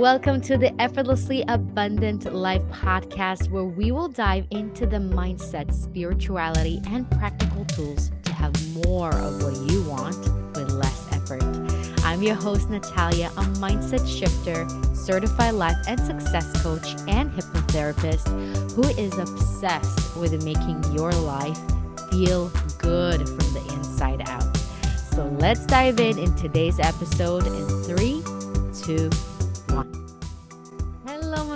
Welcome to the Effortlessly Abundant Life podcast, where we will dive into the mindset, spirituality, and practical tools to have more of what you want with less effort. I'm your host, Natalia, a mindset shifter, certified life and success coach, and hypnotherapist who is obsessed with making your life feel good from the inside out. So let's dive in in today's episode in three, two,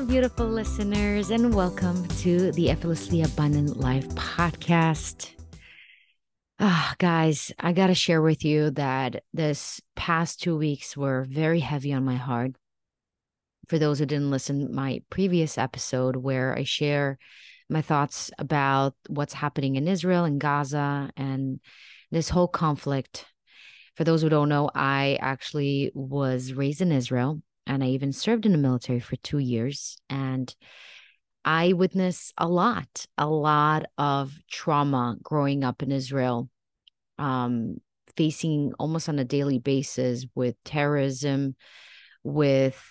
beautiful listeners, and welcome to the Effortlessly Abundant Life podcast. Ah, oh, guys, I got to share with you that this past two weeks were very heavy on my heart. For those who didn't listen my previous episode where I share my thoughts about what's happening in Israel and Gaza and this whole conflict. For those who don't know, I actually was raised in Israel and I even served in the military for two years. And I witnessed a lot, a lot of trauma growing up in Israel, um, facing almost on a daily basis with terrorism, with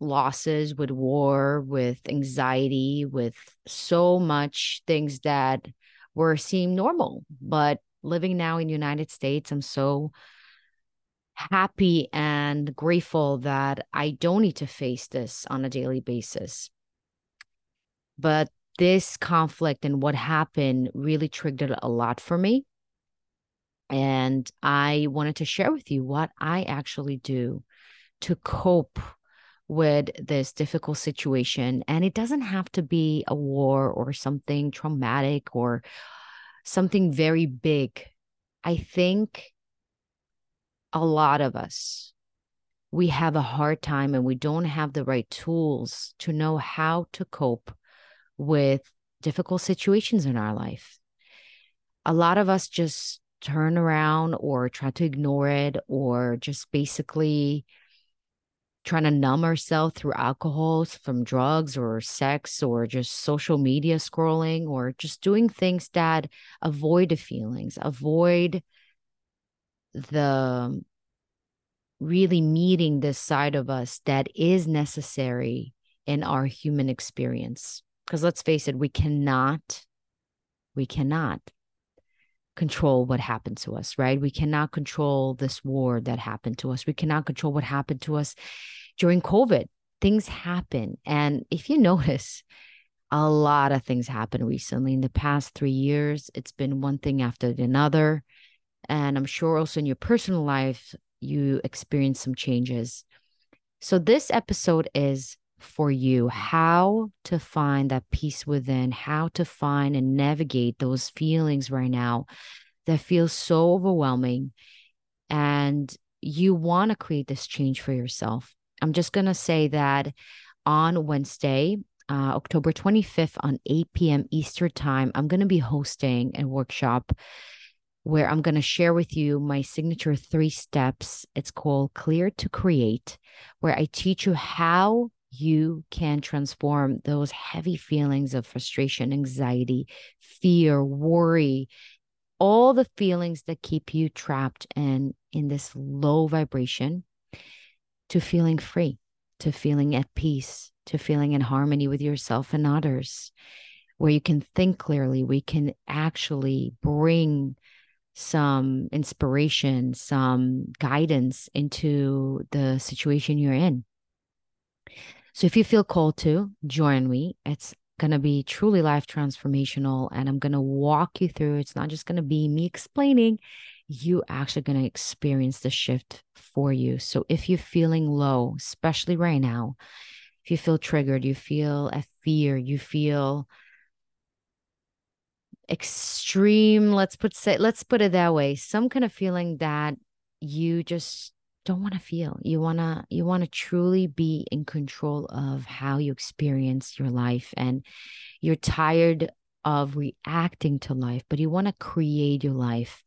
losses, with war, with anxiety, with so much things that were seem normal. But living now in the United States, I'm so happy and grateful that I don't need to face this on a daily basis. But this conflict and what happened really triggered a lot for me. And I wanted to share with you what I actually do to cope with this difficult situation. And it doesn't have to be a war or something traumatic or something very big. I think a lot of us we have a hard time and we don't have the right tools to know how to cope with difficult situations in our life. A lot of us just turn around or try to ignore it or just basically trying to numb ourselves through alcohol from drugs or sex or just social media scrolling or just doing things that avoid the feelings, avoid the really meeting this side of us that is necessary in our human experience. Because let's face it we cannot we cannot control what happened to us right? We cannot control this war that happened to us. We cannot control what happened to us during covid. Things happen. And if you notice a lot of things happened recently. In the past 3 years it's been one thing after another and I'm sure also in your personal life, you experience some changes. So, this episode is for you how to find that peace within, how to find and navigate those feelings right now that feel so overwhelming. And you want to create this change for yourself. I'm just going to say that on Wednesday, uh, October 25th, on 8 p.m. Eastern Time, I'm going to be hosting a workshop where I'm going to share with you my signature three steps. It's called Clear to Create, where I teach you how you can transform those heavy feelings of frustration, anxiety, fear, worry, all the feelings that keep you trapped and in this low vibration to feeling free, to feeling at peace, to feeling in harmony with yourself and others, where you can think clearly, we can actually bring some inspiration, some guidance into the situation you're in. So if you feel called to join me, it's going to be truly life transformational and I'm going to walk you through. It's not just going to be me explaining, you actually going to experience the shift for you. So if you're feeling low, especially right now, if you feel triggered, you feel a fear, you feel extreme let's put say let's put it that way. Some kind of feeling that you just don't want to feel. You want to you want to truly be in control of how you experience your life and you're tired of reacting to life but you want to create your life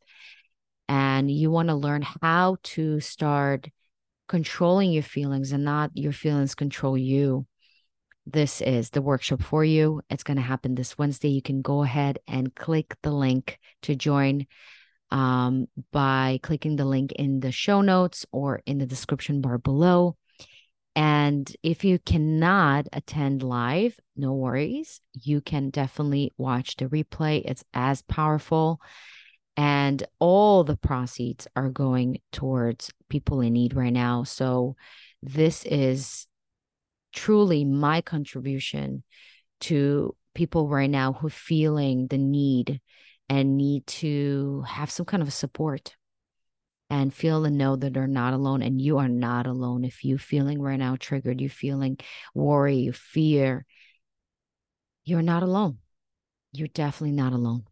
and you want to learn how to start controlling your feelings and not your feelings control you this is the workshop for you. It's going to happen this Wednesday. You can go ahead and click the link to join um, by clicking the link in the show notes or in the description bar below. And if you cannot attend live, no worries. You can definitely watch the replay. It's as powerful. And all the proceeds are going towards people in need right now. So this is truly my contribution to people right now who are feeling the need and need to have some kind of support and feel and know that they're not alone and you are not alone. If you feeling right now triggered you feeling worry you fear you're not alone. You're definitely not alone.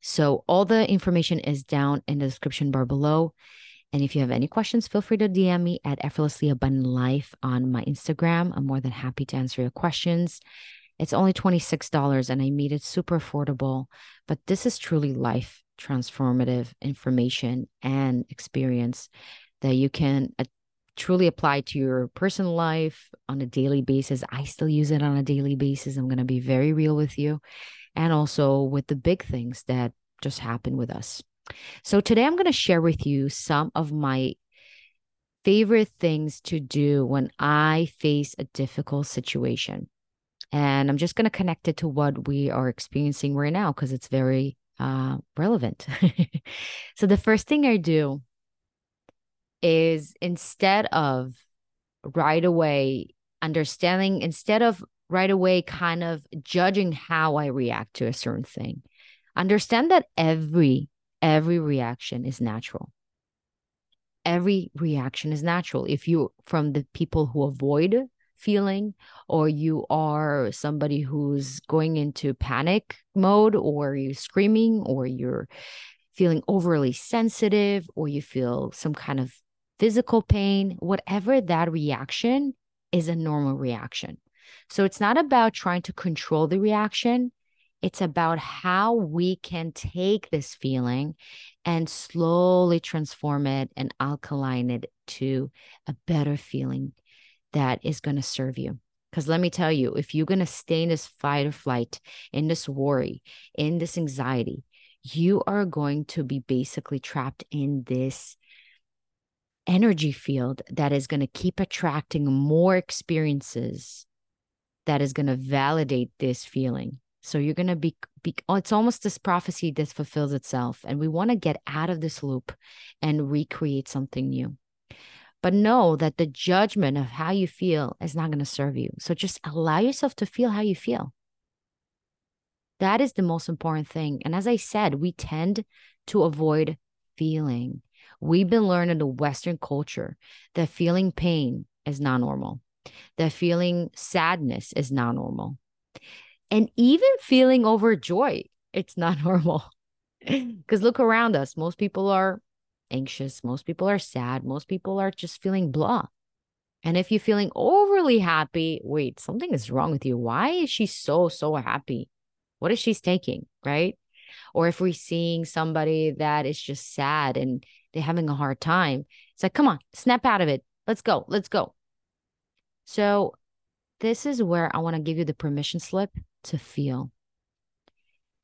So all the information is down in the description bar below and if you have any questions, feel free to DM me at effortlessly abundant life on my Instagram. I'm more than happy to answer your questions. It's only $26 and I made it super affordable, but this is truly life transformative information and experience that you can uh, truly apply to your personal life on a daily basis. I still use it on a daily basis. I'm going to be very real with you and also with the big things that just happen with us. So today I'm going to share with you some of my favorite things to do when I face a difficult situation. And I'm just going to connect it to what we are experiencing right now because it's very uh, relevant. so, the first thing I do is instead of right away understanding, instead of right away kind of judging how I react to a certain thing, understand that every every reaction is natural. Every reaction is natural. If you from the people who avoid feeling or you are somebody who's going into panic mode or you're screaming or you're feeling overly sensitive or you feel some kind of physical pain, whatever that reaction is a normal reaction. So it's not about trying to control the reaction. It's about how we can take this feeling and slowly transform it and alkaline it to a better feeling that is going to serve you. Because let me tell you, if you're going to stay in this fight or flight, in this worry, in this anxiety, you are going to be basically trapped in this energy field that is going to keep attracting more experiences that is going to validate this feeling. So you're going to be, be oh, it's almost this prophecy that fulfills itself. And we want to get out of this loop and recreate something new. But know that the judgment of how you feel is not going to serve you. So just allow yourself to feel how you feel. That is the most important thing. And as I said, we tend to avoid feeling. We've been learning in the Western culture that feeling pain is not normal, that feeling sadness is not normal, and even feeling overjoyed, it's not normal. Because look around us, most people are anxious, most people are sad, most people are just feeling blah. And if you're feeling overly happy, wait, something is wrong with you. Why is she so, so happy? What is she taking? Right. Or if we're seeing somebody that is just sad and they're having a hard time, it's like, come on, snap out of it. Let's go. Let's go. So, this is where I want to give you the permission slip to feel.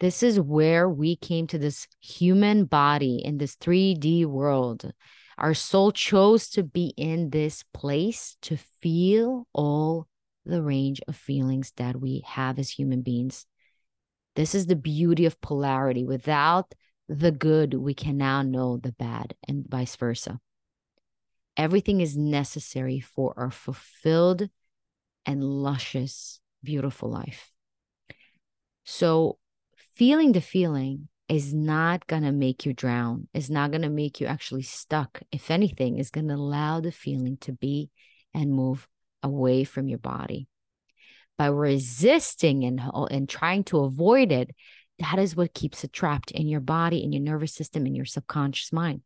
This is where we came to this human body in this 3D world. Our soul chose to be in this place to feel all the range of feelings that we have as human beings. This is the beauty of polarity. Without the good, we can now know the bad, and vice versa. Everything is necessary for our fulfilled and luscious, beautiful life. So, feeling the feeling is not going to make you drown, is not going to make you actually stuck. If anything, is going to allow the feeling to be and move away from your body. By resisting and, and trying to avoid it, that is what keeps it trapped in your body, in your nervous system, in your subconscious mind.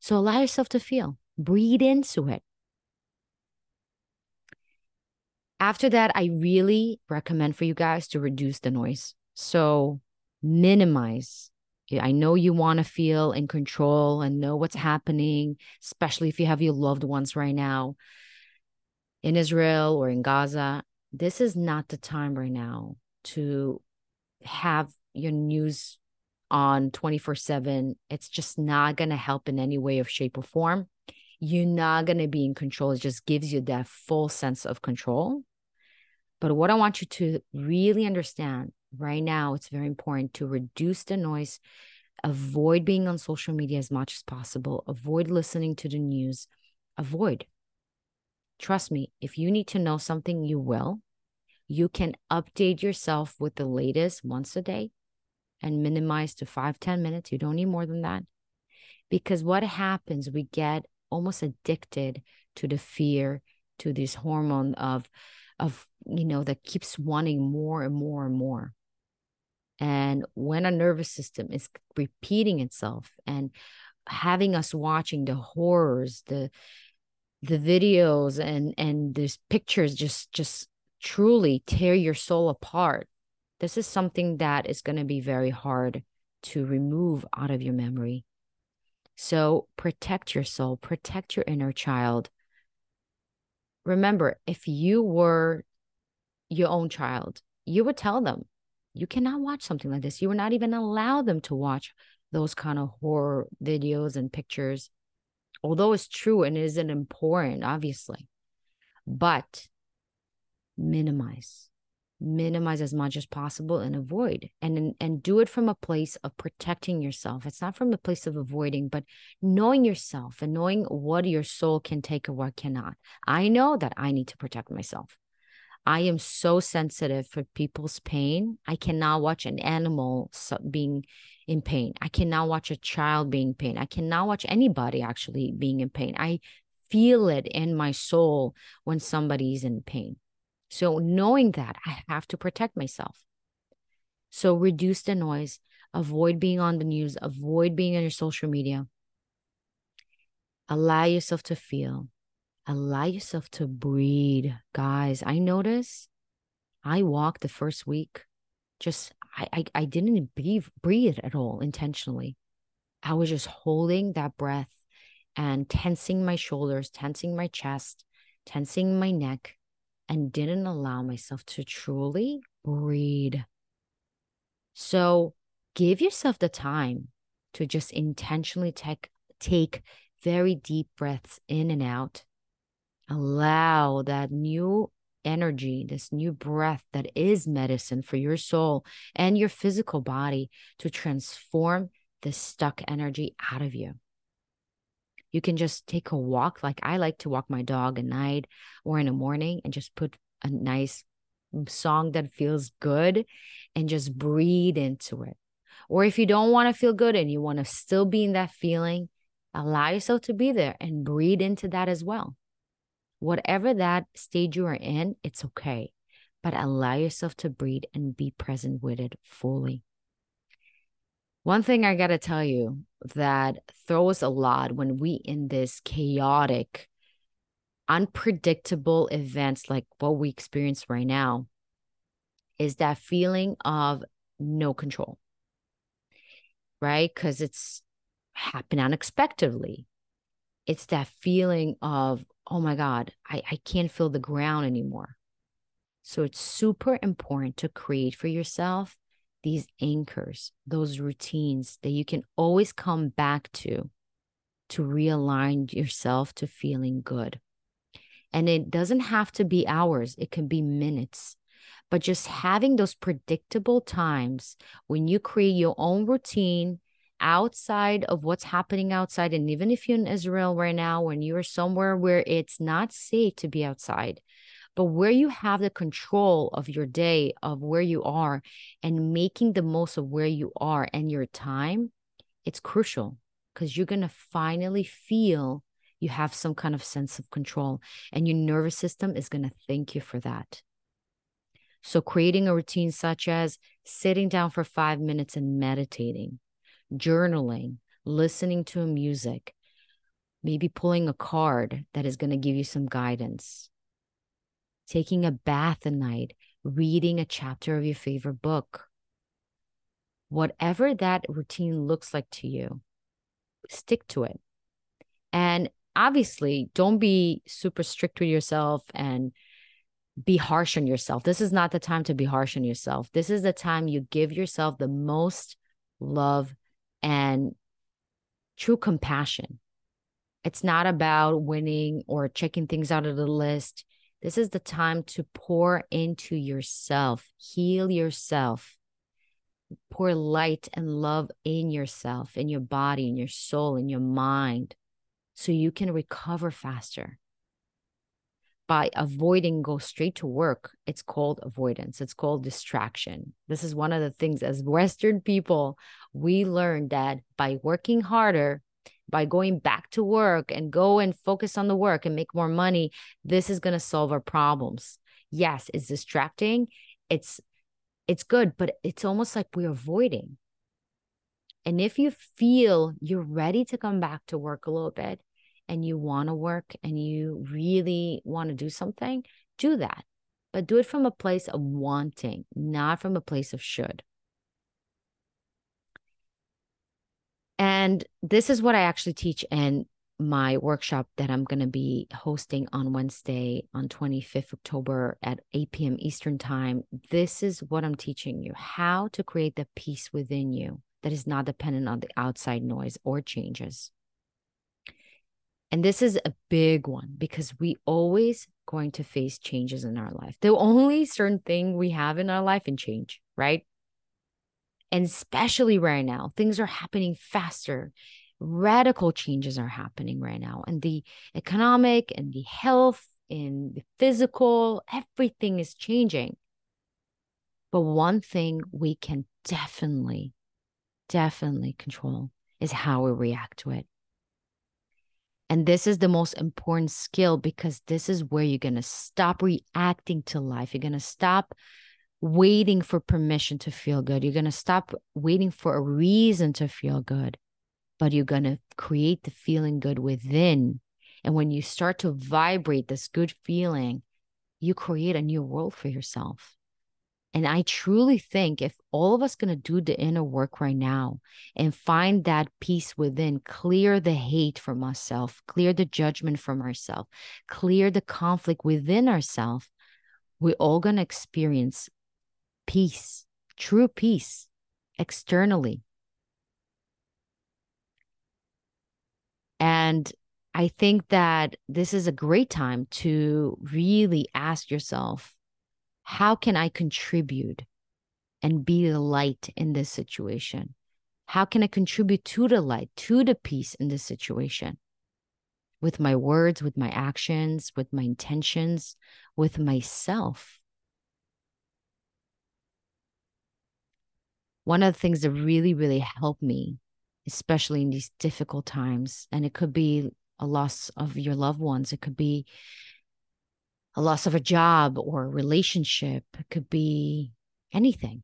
So allow yourself to feel, breathe into it. After that, I really recommend for you guys to reduce the noise. So minimize. I know you want to feel in control and know what's happening, especially if you have your loved ones right now in Israel or in Gaza. This is not the time right now to have your news on 24 7. It's just not going to help in any way of shape or form. you're not going to be in control. It just gives you that full sense of control. But what I want you to really understand right now, it's very important to reduce the noise, avoid being on social media as much as possible, avoid listening to the news, avoid. Trust me, if you need to know something, you will. You can update yourself with the latest once a day and minimize to five ten minutes. You don't need more than that. Because what happens, we get almost addicted to the fear, to this hormone of, of, you know, that keeps wanting more and more and more. And when a nervous system is repeating itself and having us watching the horrors, the the videos and and these pictures just just truly tear your soul apart this is something that is going to be very hard to remove out of your memory so protect your soul protect your inner child remember if you were your own child you would tell them you cannot watch something like this. You would not even allow them to watch those kind of horror videos and pictures although it's true and isn't important, obviously, but minimize, minimize as much as possible and avoid and and do it from a place of protecting yourself. It's not from a place of avoiding, but knowing yourself and knowing what your soul can take or what cannot. I know that I need to protect myself. I am so sensitive for people's pain. I cannot watch an animal being in pain. I cannot watch a child being in pain. I cannot watch anybody actually being in pain. I feel it in my soul when somebody's in pain. So, knowing that, I have to protect myself. So, reduce the noise, avoid being on the news, avoid being on your social media. Allow yourself to feel, allow yourself to breathe. Guys, I notice I walked the first week just I, I, I didn't breathe, breathe at all intentionally. I was just holding that breath and tensing my shoulders, tensing my chest, tensing my neck, and didn't allow myself to truly breathe. So give yourself the time to just intentionally take, take very deep breaths in and out. Allow that new energy, this new breath that is medicine for your soul and your physical body to transform the stuck energy out of you. You can just take a walk. Like I like to walk my dog at night or in the morning and just put a nice mm, song that feels good and just breathe into it. Or if you don't want to feel good and you want to still be in that feeling, allow yourself to be there and breathe into that as well whatever that stage you are in, it's okay. But allow yourself to breathe and be present with it fully. One thing I got to tell you that throws a lot when we in this chaotic, unpredictable events like what we experience right now is that feeling of no control, right? Because it's happened unexpectedly. It's that feeling of oh my God, I, I can't feel the ground anymore. So it's super important to create for yourself these anchors, those routines that you can always come back to to realign yourself to feeling good. And it doesn't have to be hours, it can be minutes. But just having those predictable times when you create your own routine outside of what's happening outside. And even if you're in Israel right now, when you're somewhere where it's not safe to be outside, but where you have the control of your day, of where you are, and making the most of where you are and your time, it's crucial because you're going to finally feel you have some kind of sense of control, and your nervous system is going to thank you for that. So, creating a routine such as sitting down for five minutes and meditating, journaling, listening to music, maybe pulling a card that is going to give you some guidance, taking a bath at night, reading a chapter of your favorite book. Whatever that routine looks like to you, stick to it. And obviously, don't be super strict with yourself and be harsh on yourself. This is not the time to be harsh on yourself. This is the time you give yourself the most love and true compassion. It's not about winning or checking things out of the list. This is the time to pour into yourself, heal yourself, pour light and love in yourself, in your body, in your soul, in your mind, so you can recover faster. By avoiding go straight to work, it's called avoidance. It's called distraction. This is one of the things as Western people, we learn that by working harder, by going back to work and go and focus on the work and make more money, this is going to solve our problems. Yes, it's distracting. It's it's good, but it's almost like we're avoiding. And if you feel you're ready to come back to work a little bit and you want to work and you really want to do something, do that. But do it from a place of wanting, not from a place of should. And this is what I actually teach in my workshop that I'm going to be hosting on Wednesday on 25th October at 8 p.m. Eastern Time. This is what I'm teaching you how to create the peace within you that is not dependent on the outside noise or changes. And this is a big one because we always going to face changes in our life. The only certain thing we have in our life and change, right? And especially right now, things are happening faster. Radical changes are happening right now and the economic and the health and the physical everything is changing. But one thing we can definitely definitely control is how we react to it. And this is the most important skill because this is where you're going to stop reacting to life. You're going to stop waiting for permission to feel good you're going to stop waiting for a reason to feel good but you're going to create the feeling good within. And when you start to vibrate this good feeling, you create a new world for yourself. And I truly think if all of us going to do the inner work right now and find that peace within, clear the hate from ourselves, clear the judgment from ourselves, clear the conflict within ourselves, we're all going to experience peace, true peace externally. And I think that this is a great time to really ask yourself how can I contribute and be the light in this situation? How can I contribute to the light, to the peace in this situation? With my words, with my actions, with my intentions, with myself. One of the things that really, really helped me especially in these difficult times. And it could be a loss of your loved ones, it could be a loss of a job or a relationship, it could be anything.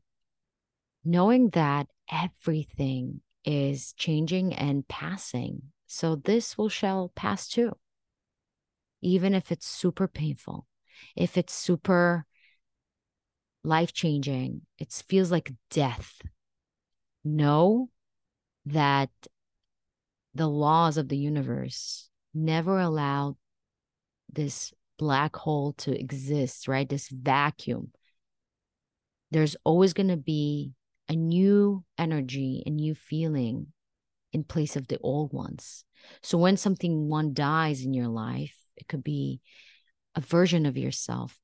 Knowing that everything is changing and passing. So this will shall pass too. Even if it's super painful, if it's super life changing, it feels like death. Know that the laws of the universe never allowed this black hole to exist, right? This vacuum. There's always going to be a new energy, a new feeling in place of the old ones. So when something one dies in your life, it could be a version of yourself.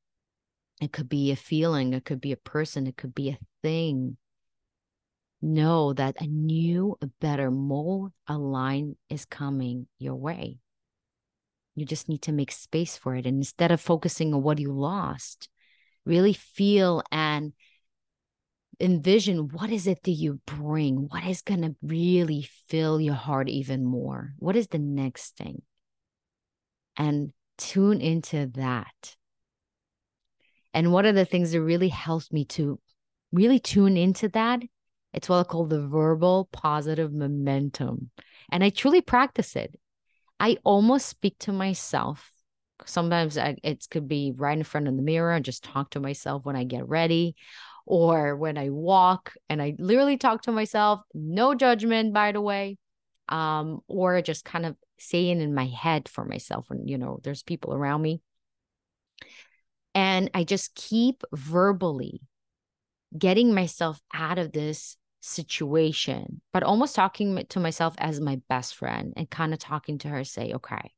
It could be a feeling, it could be a person, it could be a thing know that a new, a better, more aligned is coming your way. You just need to make space for it. And instead of focusing on what you lost, really feel and envision what is it that you bring? What is going to really fill your heart even more? What is the next thing? And tune into that. And one of the things that really helps me to really tune into that it's what I call the verbal positive momentum. And I truly practice it. I almost speak to myself. Sometimes I, it could be right in front of the mirror and just talk to myself when I get ready or when I walk and I literally talk to myself, no judgment, by the way. Um, or just kind of saying in my head for myself when, you know, there's people around me. And I just keep verbally getting myself out of this situation, but almost talking to myself as my best friend and kind of talking to her, say, okay,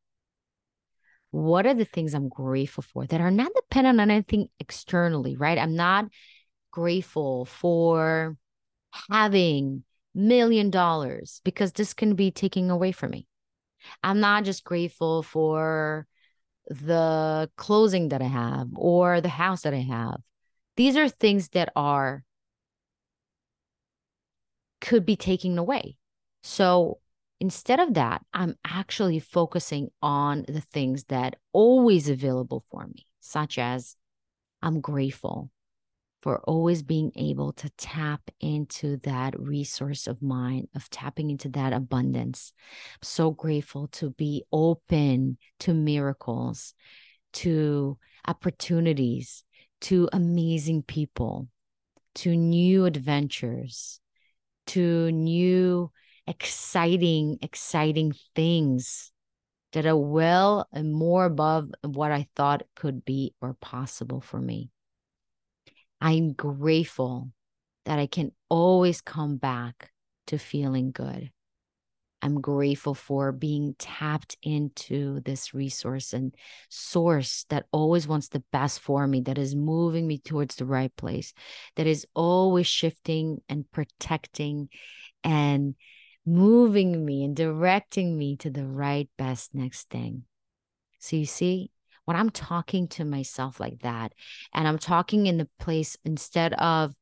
what are the things I'm grateful for that are not dependent on anything externally, right? I'm not grateful for having million dollars because this can be taken away from me. I'm not just grateful for the clothing that I have or the house that I have. These are things that are could be taken away. So instead of that, I'm actually focusing on the things that always available for me, such as I'm grateful for always being able to tap into that resource of mine, of tapping into that abundance. I'm so grateful to be open to miracles, to opportunities, to amazing people, to new adventures, to new exciting, exciting things that are well and more above what I thought could be or possible for me. I'm grateful that I can always come back to feeling good. I'm grateful for being tapped into this resource and source that always wants the best for me, that is moving me towards the right place, that is always shifting and protecting and moving me and directing me to the right best next thing. So you see, when I'm talking to myself like that, and I'm talking in the place instead of,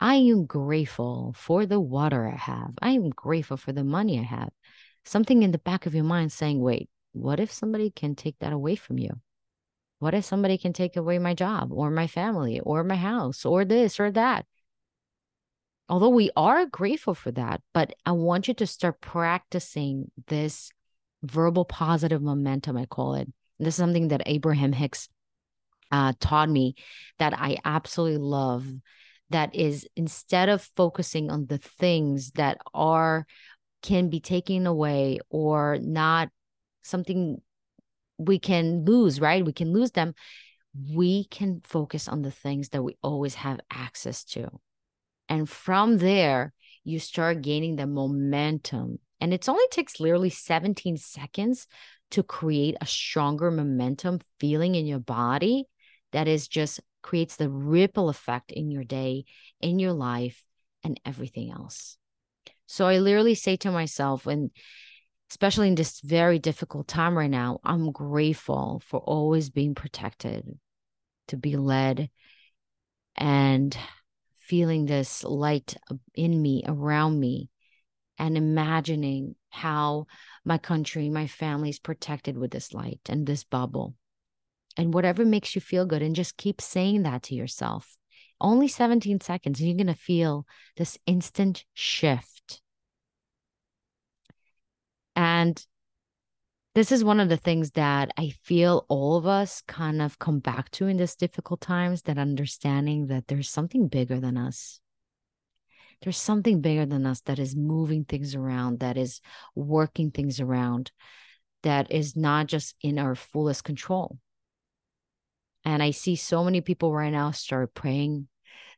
I am grateful for the water I have, I am grateful for the money I have, something in the back of your mind saying, wait, what if somebody can take that away from you? What if somebody can take away my job or my family or my house or this or that? although we are grateful for that, but I want you to start practicing this verbal positive momentum, I call it. This is something that Abraham Hicks uh, taught me that I absolutely love. That is, instead of focusing on the things that are can be taken away or not something we can lose, right? We can lose them. We can focus on the things that we always have access to. And from there, you start gaining the momentum. And it only takes literally 17 seconds to create a stronger momentum feeling in your body that is just creates the ripple effect in your day, in your life, and everything else. So I literally say to myself, and especially in this very difficult time right now, I'm grateful for always being protected, to be led, and feeling this light uh, in me, around me, and imagining how my country, my family is protected with this light and this bubble. And whatever makes you feel good, and just keep saying that to yourself. Only 17 seconds, and you're going to feel this instant shift. And this is one of the things that I feel all of us kind of come back to in these difficult times that understanding that there's something bigger than us. There's something bigger than us that is moving things around, that is working things around, that is not just in our fullest control. And I see so many people right now start praying,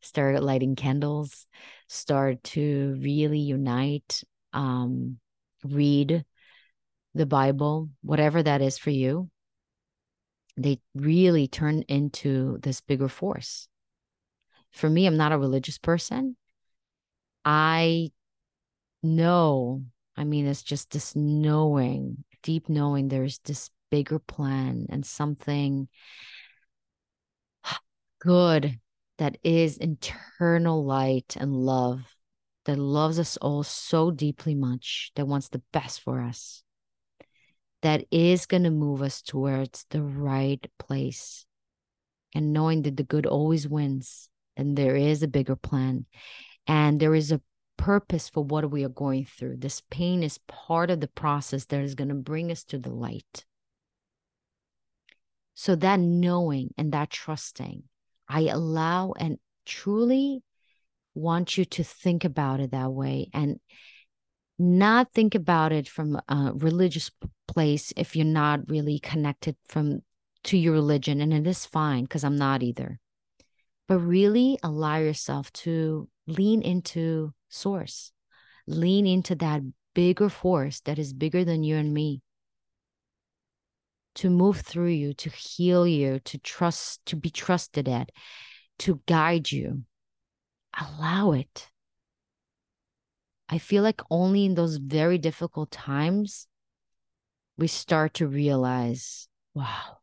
start lighting candles, start to really unite, um, read the Bible, whatever that is for you, they really turn into this bigger force. For me, I'm not a religious person. I know, I mean, it's just this knowing, deep knowing there's this bigger plan and something good that is internal light and love that loves us all so deeply much that wants the best for us that is going to move us towards the right place. And knowing that the good always wins, and there is a bigger plan, and there is a purpose for what we are going through. This pain is part of the process that is going to bring us to the light. So, that knowing and that trusting, I allow and truly want you to think about it that way and not think about it from a religious place if you're not really connected from to your religion and it is fine because i'm not either but really allow yourself to lean into source, lean into that bigger force that is bigger than you and me to move through you, to heal you, to trust, to be trusted at, to guide you. Allow it. I feel like only in those very difficult times we start to realize, wow,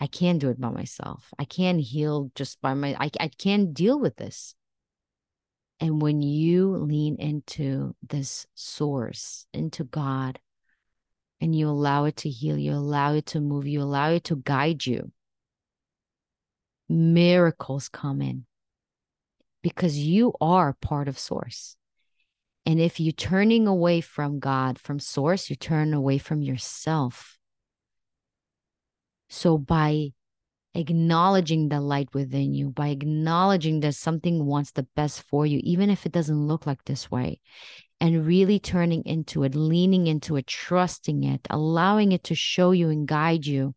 I can't do it by myself. I can't heal just by my I, I can't deal with this. And when you lean into this source, into God, and you allow it to heal, you allow it to move, you allow it to guide you, miracles come in because you are part of source. And if you're turning away from God, from source, you turn away from yourself. So by acknowledging the light within you, by acknowledging that something wants the best for you, even if it doesn't look like this way, and really turning into it, leaning into it, trusting it, allowing it to show you and guide you,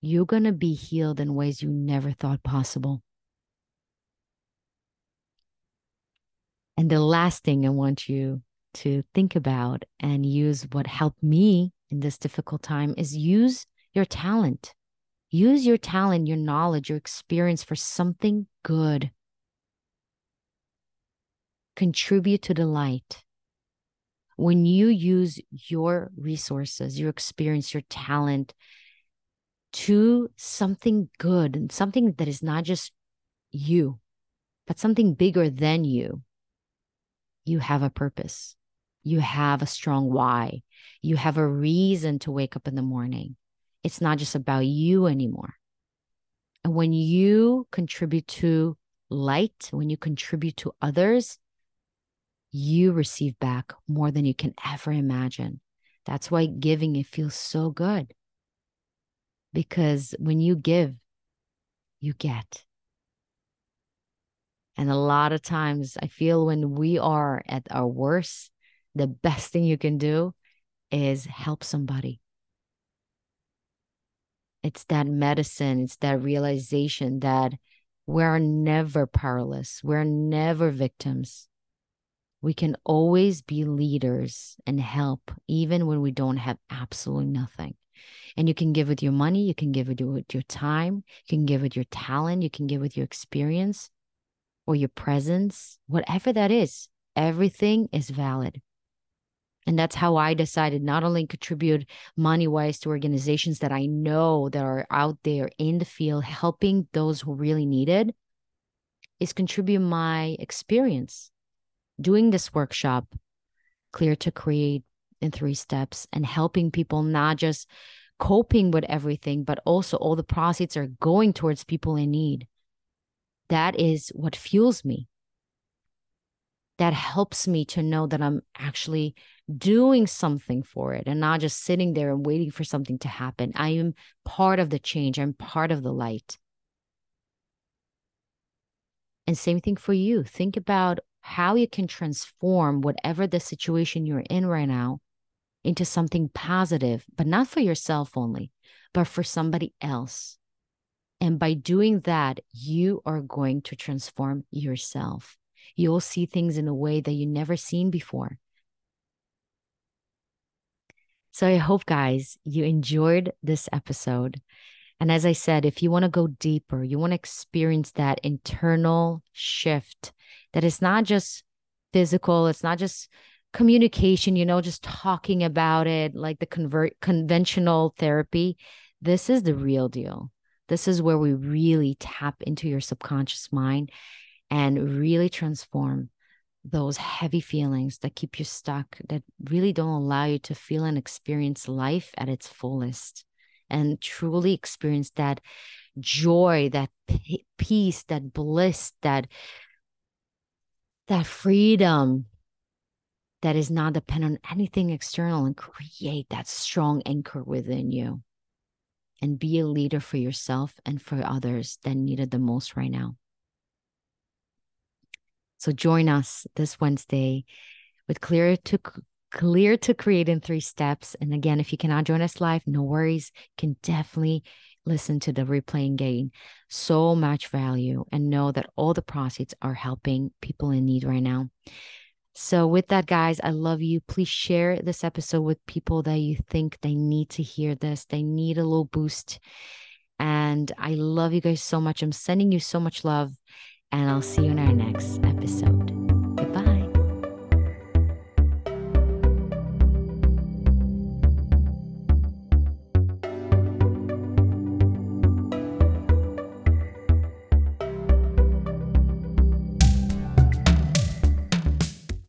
you're going to be healed in ways you never thought possible. And the last thing I want you to think about and use what helped me in this difficult time is use your talent. Use your talent, your knowledge, your experience for something good. Contribute to the light. When you use your resources, your experience, your talent to something good and something that is not just you, but something bigger than you, you have a purpose. You have a strong why. You have a reason to wake up in the morning. It's not just about you anymore. And when you contribute to light, when you contribute to others, you receive back more than you can ever imagine. That's why giving it feels so good. Because when you give, you get. And a lot of times I feel when we are at our worst, the best thing you can do is help somebody. It's that medicine, it's that realization that we're never powerless, we're never victims. We can always be leaders and help, even when we don't have absolutely nothing. And you can give with your money, you can give it with your time, you can give with your talent, you can give with your experience or your presence, whatever that is, everything is valid. And that's how I decided not only contribute money wise to organizations that I know that are out there in the field helping those who really need it, is contribute my experience doing this workshop, Clear to Create in three steps, and helping people not just coping with everything, but also all the proceeds are going towards people in need that is what fuels me. That helps me to know that I'm actually doing something for it and not just sitting there and waiting for something to happen. I am part of the change, I'm part of the light. And same thing for you. Think about how you can transform whatever the situation you're in right now into something positive, but not for yourself only, but for somebody else. And by doing that, you are going to transform yourself. You'll see things in a way that you never seen before. So I hope, guys, you enjoyed this episode. And as I said, if you want to go deeper, you want to experience that internal shift that is not just physical, it's not just communication, you know, just talking about it like the convert conventional therapy. This is the real deal. This is where we really tap into your subconscious mind and really transform those heavy feelings that keep you stuck, that really don't allow you to feel and experience life at its fullest and truly experience that joy, that peace, that bliss, that that freedom that is not dependent on anything external and create that strong anchor within you and be a leader for yourself and for others that need it the most right now. So join us this Wednesday with Clear to Clear to Create in three steps. And again, if you cannot join us live, no worries. You can definitely listen to the replay and gain so much value and know that all the proceeds are helping people in need right now. So, with that, guys, I love you. Please share this episode with people that you think they need to hear this. They need a little boost. And I love you guys so much. I'm sending you so much love. And I'll see you in our next episode.